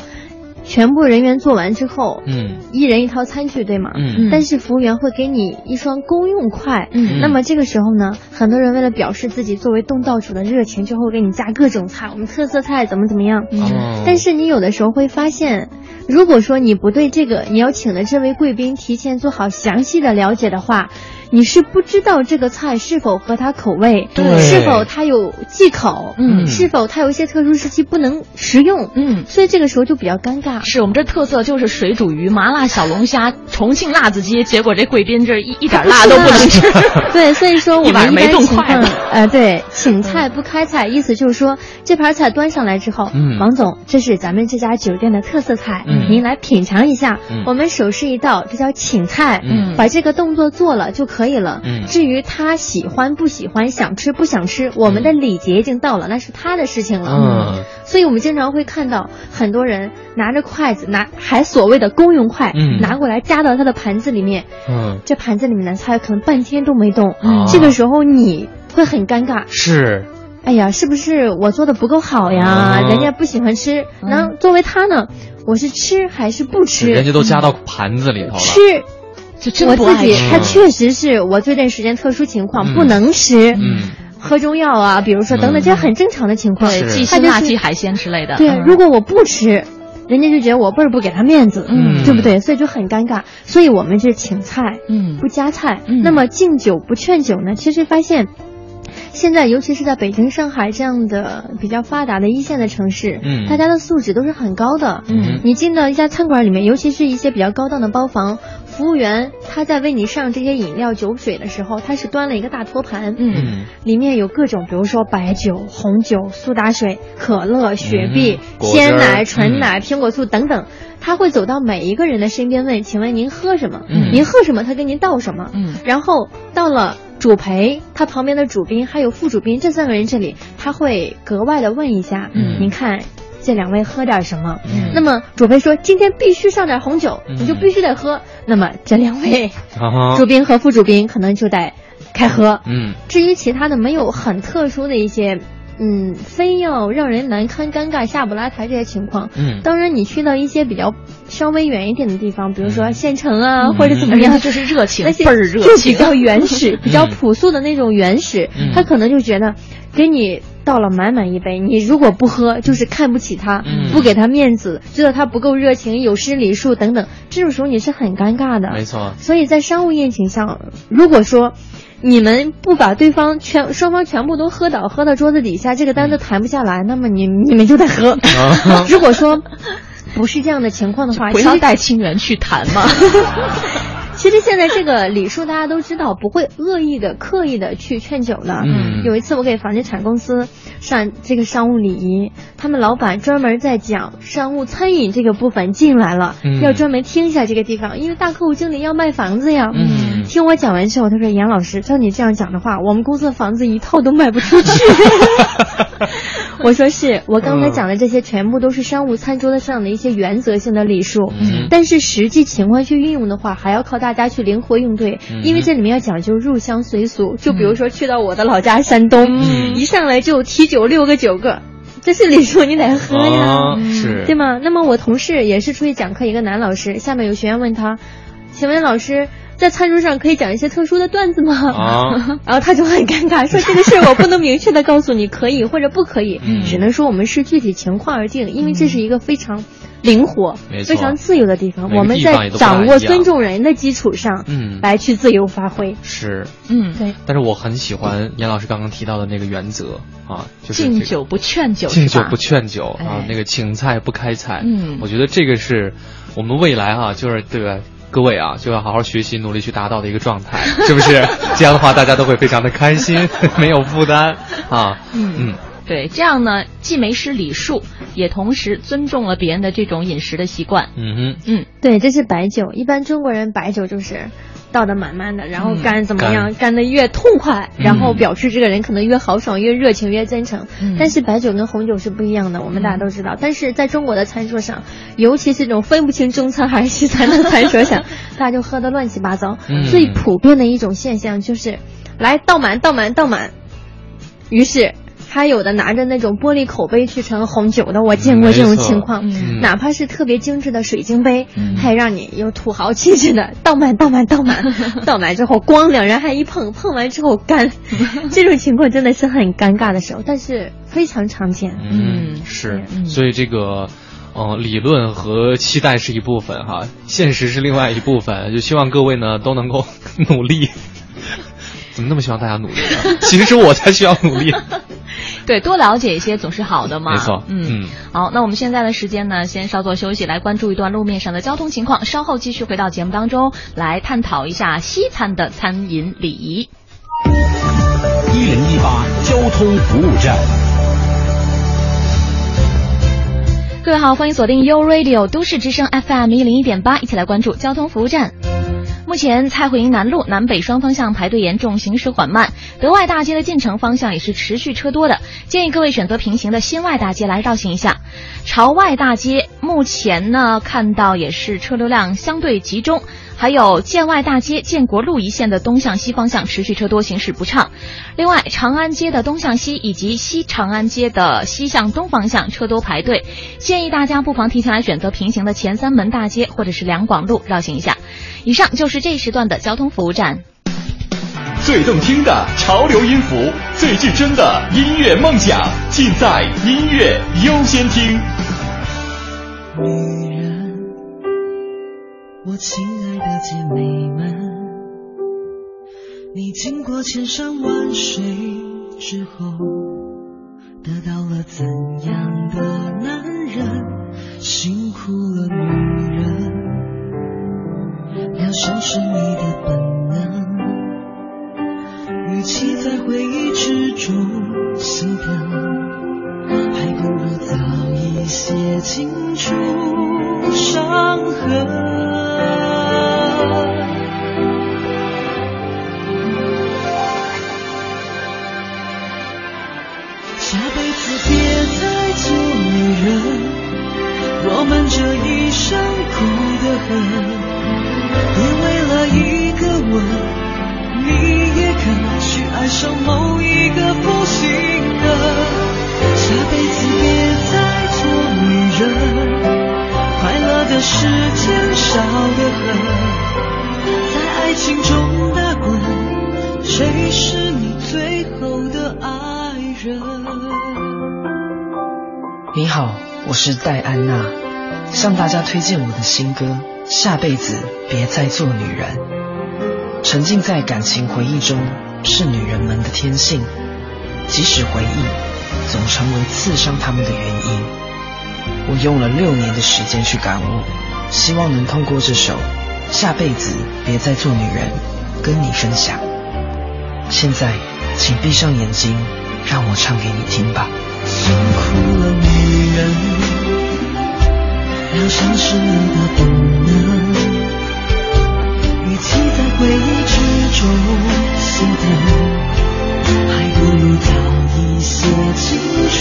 全部人员做完之后，嗯，一人一套餐具，对吗？嗯，但是服务员会给你一双公用筷，嗯，那么这个时候呢，很多人为了表示自己作为东道主的热情，就会给你加各种菜，我们特色菜怎么怎么样。嗯，但是你有的时候会发现，如果说你不对这个你要请的这位贵宾提前做好详细的了解的话。你是不知道这个菜是否合他口味，对，是否他有忌口，嗯，是否他有一些特殊时期不能食用，嗯，所以这个时候就比较尴尬。是我们这特色就是水煮鱼、麻辣小龙虾、重庆辣子鸡，结果这贵宾这一一点辣都不能吃。对，所以说我们 没动筷子，呃，对，请菜不开菜，意思就是说这盘菜端上来之后，嗯，王总，这是咱们这家酒店的特色菜，嗯，您来品尝一下。我们手势一道，这叫请菜，嗯，把这个动作做了就可。可以了，嗯，至于他喜欢不喜欢，想吃不想吃，我们的礼节已经到了，那是他的事情了，嗯，所以我们经常会看到很多人拿着筷子，拿还所谓的公用筷，嗯，拿过来夹到他的盘子里面，嗯，这盘子里面的菜可能半天都没动，这个时候你会很尴尬，是，哎呀，是不是我做的不够好呀？人家不喜欢吃，那作为他呢，我是吃还是不吃？人家都夹到盘子里头了，吃。我自己，他确实是我这段时间特殊情况不能吃，喝中药啊，比如说等等，这很正常的情况。忌辛辣、忌海鲜之类的。对，如果我不吃，人家就觉得我倍儿不给他面子，嗯，对不对？所以就很尴尬。所以我们是请菜，嗯，不加菜。那么敬酒不劝酒呢？其实发现。现在，尤其是在北京、上海这样的比较发达的一线的城市，嗯，大家的素质都是很高的。嗯，你进到一家餐馆里面，尤其是一些比较高档的包房，服务员他在为你上这些饮料、酒水的时候，他是端了一个大托盘，嗯，里面有各种，比如说白酒、红酒、苏打水、可乐、雪碧、鲜奶、纯奶、苹果醋等等，他会走到每一个人的身边问：“请问您喝什么？您喝什么？他给您倒什么？”嗯，然后到了。主陪他旁边的主宾还有副主宾这三个人这里，他会格外的问一下，嗯，您看这两位喝点什么？嗯，那么主陪说今天必须上点红酒，你就必须得喝。那么这两位主宾和副主宾可能就得开喝。嗯，至于其他的没有很特殊的一些。嗯，非要让人难堪、尴尬、下不来台这些情况，嗯，当然你去到一些比较稍微远一点的地方，比如说县城啊，或者怎么样，就是热情，倍儿热情，比较原始、比较朴素的那种原始，他可能就觉得给你倒了满满一杯，你如果不喝，就是看不起他，不给他面子，觉得他不够热情、有失礼数等等，这种时候你是很尴尬的。没错。所以在商务宴请上，如果说。你们不把对方全双方全部都喝倒，喝到桌子底下，这个单子谈不下来，那么你你们就得喝。如果说不是这样的情况的话，不要带清源去谈嘛。其实现在这个礼数大家都知道，不会恶意的、刻意的去劝酒的。嗯，有一次我给房地产公司上这个商务礼仪，他们老板专门在讲商务餐饮这个部分进来了，要专门听一下这个地方，因为大客户经理要卖房子呀。嗯，听我讲完之后，他说：“严老师，照你这样讲的话，我们公司的房子一套都卖不出去。”我说是，我刚才讲的这些全部都是商务餐桌上的一些原则性的礼数，但是实际情况去运用的话，还要靠大家去灵活应对，因为这里面要讲究入乡随俗。就比如说去到我的老家山东，一上来就提酒六个九个，这是礼数，你得喝呀，是，对吗？那么我同事也是出去讲课，一个男老师，下面有学员问他，请问老师。在餐桌上可以讲一些特殊的段子吗？啊，然后他就很尴尬，说这个事儿我不能明确的告诉你可以或者不可以，只能说我们是具体情况而定，因为这是一个非常灵活、非常自由的地方，我们在掌握尊重人的基础上，嗯，来去自由发挥。是，嗯，对。但是我很喜欢严老师刚刚提到的那个原则啊，就是敬酒不劝酒，敬酒不劝酒啊，那个请菜不开菜。嗯，我觉得这个是我们未来哈，就是对吧？各位啊，就要好好学习，努力去达到的一个状态，是不是？这样的话，大家都会非常的开心，没有负担啊。嗯嗯，对，这样呢，既没失礼数，也同时尊重了别人的这种饮食的习惯。嗯哼，嗯，对，这是白酒，一般中国人白酒就是。倒的满满的，然后干怎么样？干的越痛快，然后表示这个人可能越豪爽、越热情、越真诚。但是白酒跟红酒是不一样的，我们大家都知道。但是在中国的餐桌上，尤其是这种分不清中餐还是西餐的餐桌上，大家就喝的乱七八糟。最普遍的一种现象就是，来倒满、倒满、倒满，于是。他有的拿着那种玻璃口杯去盛红酒的，我见过这种情况。哪怕是特别精致的水晶杯，还让你有土豪气质的倒满、倒满、倒满，倒满之后光两人还一碰，碰完之后干，这种情况真的是很尴尬的时候，但是非常常见。嗯，是，所以这个，嗯，理论和期待是一部分哈，现实是另外一部分，就希望各位呢都能够努力。怎么那么希望大家努力呢？其实我才需要努力。对，多了解一些总是好的嘛。没错，嗯，好，那我们现在的时间呢，先稍作休息，来关注一段路面上的交通情况。稍后继续回到节目当中，来探讨一下西餐的餐饮礼仪。一零一八交通服务站。各位好，欢迎锁定 U Radio 都市之声 FM 一零一点八，一起来关注交通服务站。目前，蔡慧营南路南北双方向排队严重，行驶缓慢；德外大街的进城方向也是持续车多的，建议各位选择平行的新外大街来绕行一下。朝外大街目前呢，看到也是车流量相对集中。还有建外大街建国路一线的东向西方向持续车多，行驶不畅。另外，长安街的东向西以及西长安街的西向东方向车多排队，建议大家不妨提前来选择平行的前三门大街或者是两广路绕行一下。以上就是这一时段的交通服务站。最动听的潮流音符，最至真的音乐梦想，尽在音乐优先听。女人，我亲爱的姐妹们，你经过千山万水之后，得到了怎样的男人？辛苦了，女人。疗伤是你的本能，与其在回忆之中心疼，还不如早一些清除伤痕。下辈子别再做女人，我们这一生苦得很。别为了一个吻，你也肯去爱上某一个负心人。下辈子别再做女人，快乐的时间少得很。在爱情中打滚，谁是你最后的爱人？你好，我是戴安娜，向大家推荐我的新歌。下辈子别再做女人，沉浸在感情回忆中是女人们的天性，即使回忆总成为刺伤他们的原因。我用了六年的时间去感悟，希望能通过这首《下辈子别再做女人》跟你分享。现在，请闭上眼睛，让我唱给你听吧。辛苦了，你。要丧失的本能，与其在回忆之中心疼，还不如早一些清除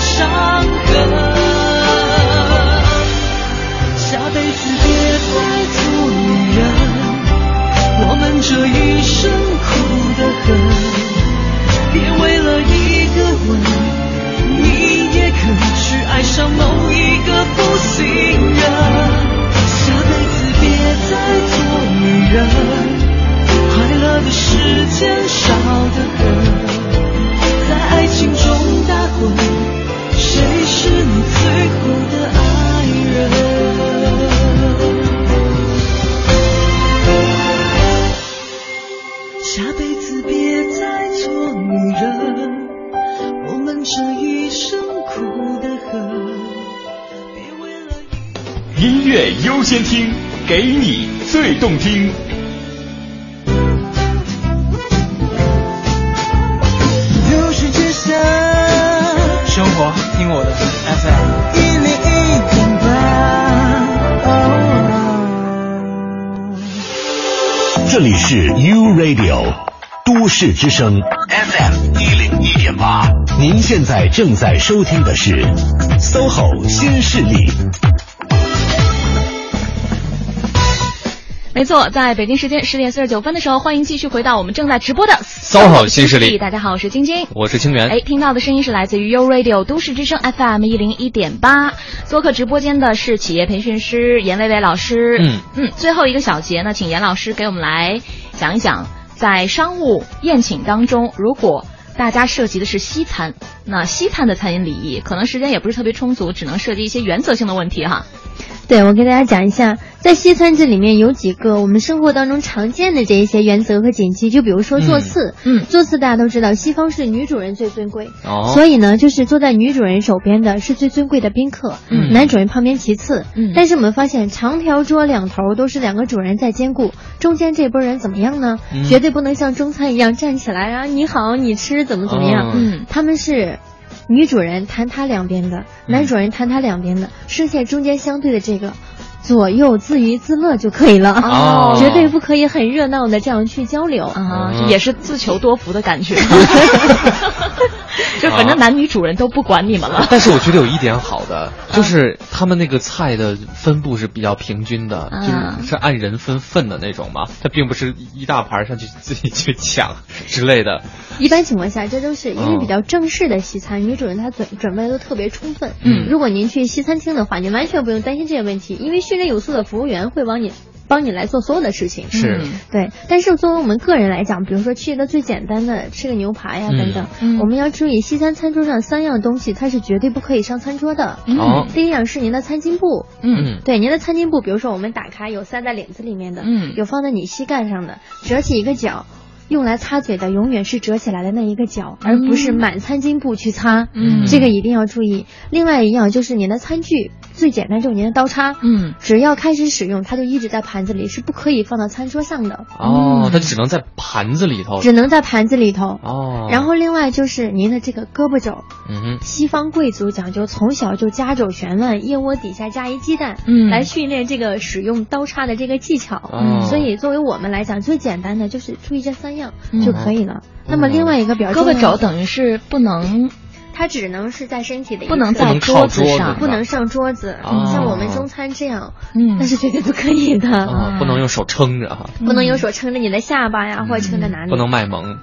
伤痕。下辈子别再做女人，我们这一生苦得很，别为了一个吻，你可去爱上某一个。负心人，下辈子别再做女人，快乐的时间少得很，在爱情中打滚，苦得很。音乐优先听，给你最动听。都市之声，生活听我的 FM 一零一点八。这里是 U Radio 都市之声 FM 一零一点八，您现在正在收听的是 SOHO 新势力。没错，在北京时间十点四十九分的时候，欢迎继续回到我们正在直播的 SOHO 新势力。大家好，我是晶晶，我是清源。哎，听到的声音是来自于 U Radio 都市之声 FM 一零一点八。做客直播间的是企业培训师严薇薇老师。嗯嗯，最后一个小节呢，请严老师给我们来讲一讲，在商务宴请当中，如果大家涉及的是西餐，那西餐的餐饮礼仪可能时间也不是特别充足，只能涉及一些原则性的问题哈。对，我给大家讲一下，在西餐这里面有几个我们生活当中常见的这一些原则和禁忌，就比如说座次，嗯，座次大家都知道，西方是女主人最尊贵，哦，所以呢，就是坐在女主人手边的是最尊贵的宾客，嗯，男主人旁边其次，嗯，但是我们发现长条桌两头都是两个主人在兼顾，中间这波人怎么样呢？嗯、绝对不能像中餐一样站起来啊，你好，你吃怎么怎么样？嗯，他们是。女主人谈他两边的，男主人谈他两边的，剩下中间相对的这个，左右自娱自乐就可以了，哦，绝对不可以很热闹的这样去交流啊，也是自求多福的感觉。就反正男女主人都不管你们了。但是我觉得有一点好的，就是他们那个菜的分布是比较平均的，就是是按人分份的那种嘛，它并不是一大盘上去自己去抢之类的。一般情况下，这都是因为比较正式的西餐，女主人她准准备的都特别充分。嗯，如果您去西餐厅的话，您完全不用担心这些问题，因为训练有素的服务员会帮你。帮你来做所有的事情是，对。但是作为我们个人来讲，比如说去一个最简单的吃个牛排呀、嗯、等等，嗯、我们要注意西餐餐桌上三样东西，它是绝对不可以上餐桌的。哦、第一样是您的餐巾布，嗯，对，您的餐巾布，比如说我们打开有塞在领子里面的，嗯，有放在你膝盖上的，折起一个角。用来擦嘴的永远是折起来的那一个角，而不是满餐巾布去擦。嗯，这个一定要注意。另外一样就是您的餐具，最简单就是您的刀叉。嗯，只要开始使用，它就一直在盘子里，是不可以放到餐桌上的。哦，它只能在盘子里头。只能在盘子里头。哦。然后另外就是您的这个胳膊肘。嗯哼。西方贵族讲究从小就夹肘旋腕，腋窝底下加一鸡蛋，嗯，来训练这个使用刀叉的这个技巧。嗯。所以作为我们来讲，最简单的就是注意这三样就可以。嗯了，那么另外一个比较胳膊肘等于是不能，它只能是在身体的，不能在桌子上，不能上桌子。哦、像我们中餐这样，嗯，那是绝对不可以的。啊，不能用手撑着哈，不能用手撑着你的下巴呀，或者撑着哪里。不能卖萌。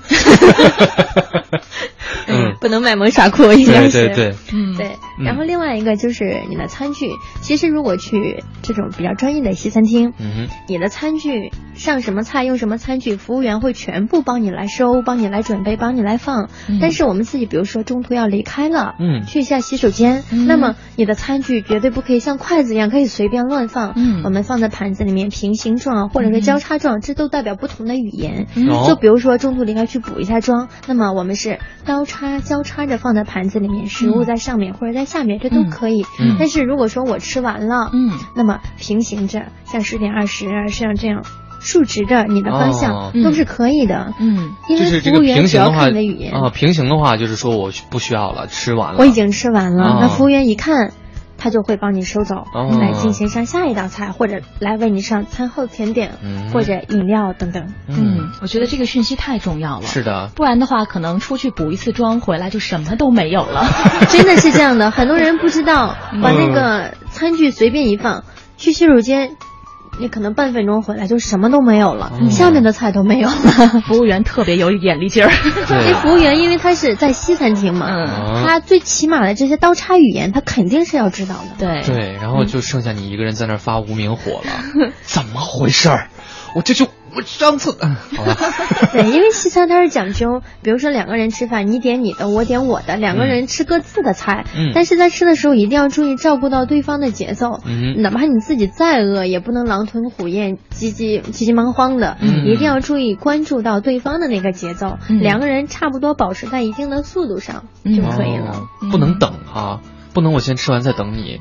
嗯，不能卖萌耍酷，应该是。对对对，嗯。对。然后另外一个就是你的餐具，其实如果去这种比较专业的西餐厅，嗯，你的餐具上什么菜用什么餐具，服务员会全部帮你来收，帮你来准备，帮你来放。但是我们自己比如说中途要离开了，嗯，去一下洗手间，那么你的餐具绝对不可以像筷子一样可以随便乱放，嗯，我们放在盘子里面平行状或者是交叉状，这都代表不同的语言。哦。就比如说中途离开去补一下妆，那么我们是刀叉交叉着放在盘子里面，食物在上面或者在下面，这都可以。嗯，但是如果说我吃完了，嗯，那么平行着，像十点二十啊，像这样。竖直着你的方向、哦、都是可以的，嗯，因为服务员只要看你的语言啊。平行的话就是说我不需要了，吃完了，我已经吃完了。哦、那服务员一看，他就会帮你收走，哦、来进行上下一道菜，或者来为你上餐后甜点、嗯、或者饮料等等。嗯，我觉得这个讯息太重要了。是的，不然的话，可能出去补一次妆回来就什么都没有了。真的是这样的，很多人不知道，把那个餐具随便一放，去洗手间。你可能半分钟回来就什么都没有了，嗯、下面的菜都没有了。服务员特别有眼力劲儿。这服务员因为他是在西餐厅嘛，嗯、他最起码的这些刀叉语言，他肯定是要知道的。对对，然后就剩下你一个人在那儿发无名火了，怎么回事儿？我这就我上次，嗯，好吧。对，因为西餐它是讲究，比如说两个人吃饭，你点你的，我点我的，两个人吃各自的菜。嗯。但是在吃的时候一定要注意照顾到对方的节奏。嗯。哪怕你自己再饿，也不能狼吞虎咽、急急急急忙慌的。嗯。一定要注意关注到对方的那个节奏，嗯、两个人差不多保持在一定的速度上就可以了。哦、不能等哈、啊，不能我先吃完再等你。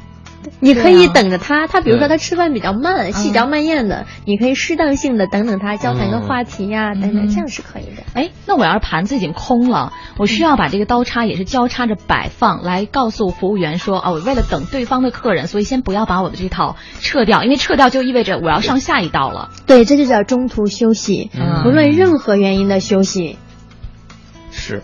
你可以等着他，他比如说他吃饭比较慢，细嚼慢咽的，你可以适当性的等等他，交谈个话题呀，等等，这样是可以的。哎，那我要是盘子已经空了，我需要把这个刀叉也是交叉着摆放，来告诉服务员说，哦，我为了等对方的客人，所以先不要把我的这套撤掉，因为撤掉就意味着我要上下一道了。对，这就叫中途休息，不论任何原因的休息。是。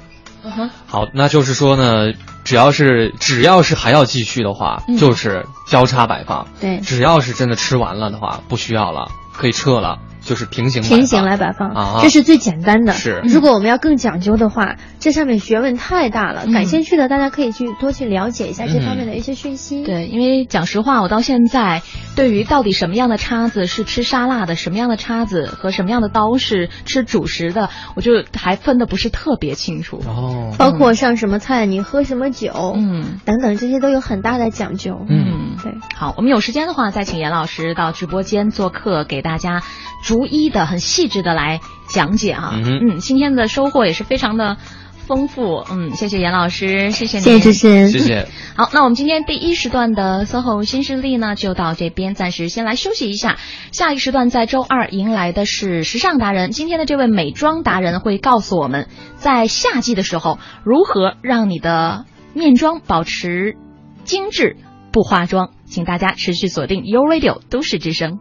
好，那就是说呢，只要是只要是还要继续的话，就是交叉摆放。对，只要是真的吃完了的话，不需要了，可以撤了。就是平行平行来摆放，这是最简单的。是，如果我们要更讲究的话，这上面学问太大了。感兴趣的大家可以去多去了解一下这方面的一些讯息。对，因为讲实话，我到现在对于到底什么样的叉子是吃沙拉的，什么样的叉子和什么样的刀是吃主食的，我就还分的不是特别清楚。哦，包括上什么菜，你喝什么酒，嗯，等等这些都有很大的讲究。嗯，对。好，我们有时间的话，再请严老师到直播间做客，给大家。逐一的、很细致的来讲解哈，嗯，今天的收获也是非常的丰富，嗯，谢谢严老师，谢谢您，谢谢主持人，谢谢。好，那我们今天第一时段的 SOHO 新势力呢，就到这边，暂时先来休息一下。下一时段在周二迎来的是时尚达人，今天的这位美妆达人会告诉我们，在夏季的时候如何让你的面妆保持精致不化妆，请大家持续锁定 u Radio 都市之声。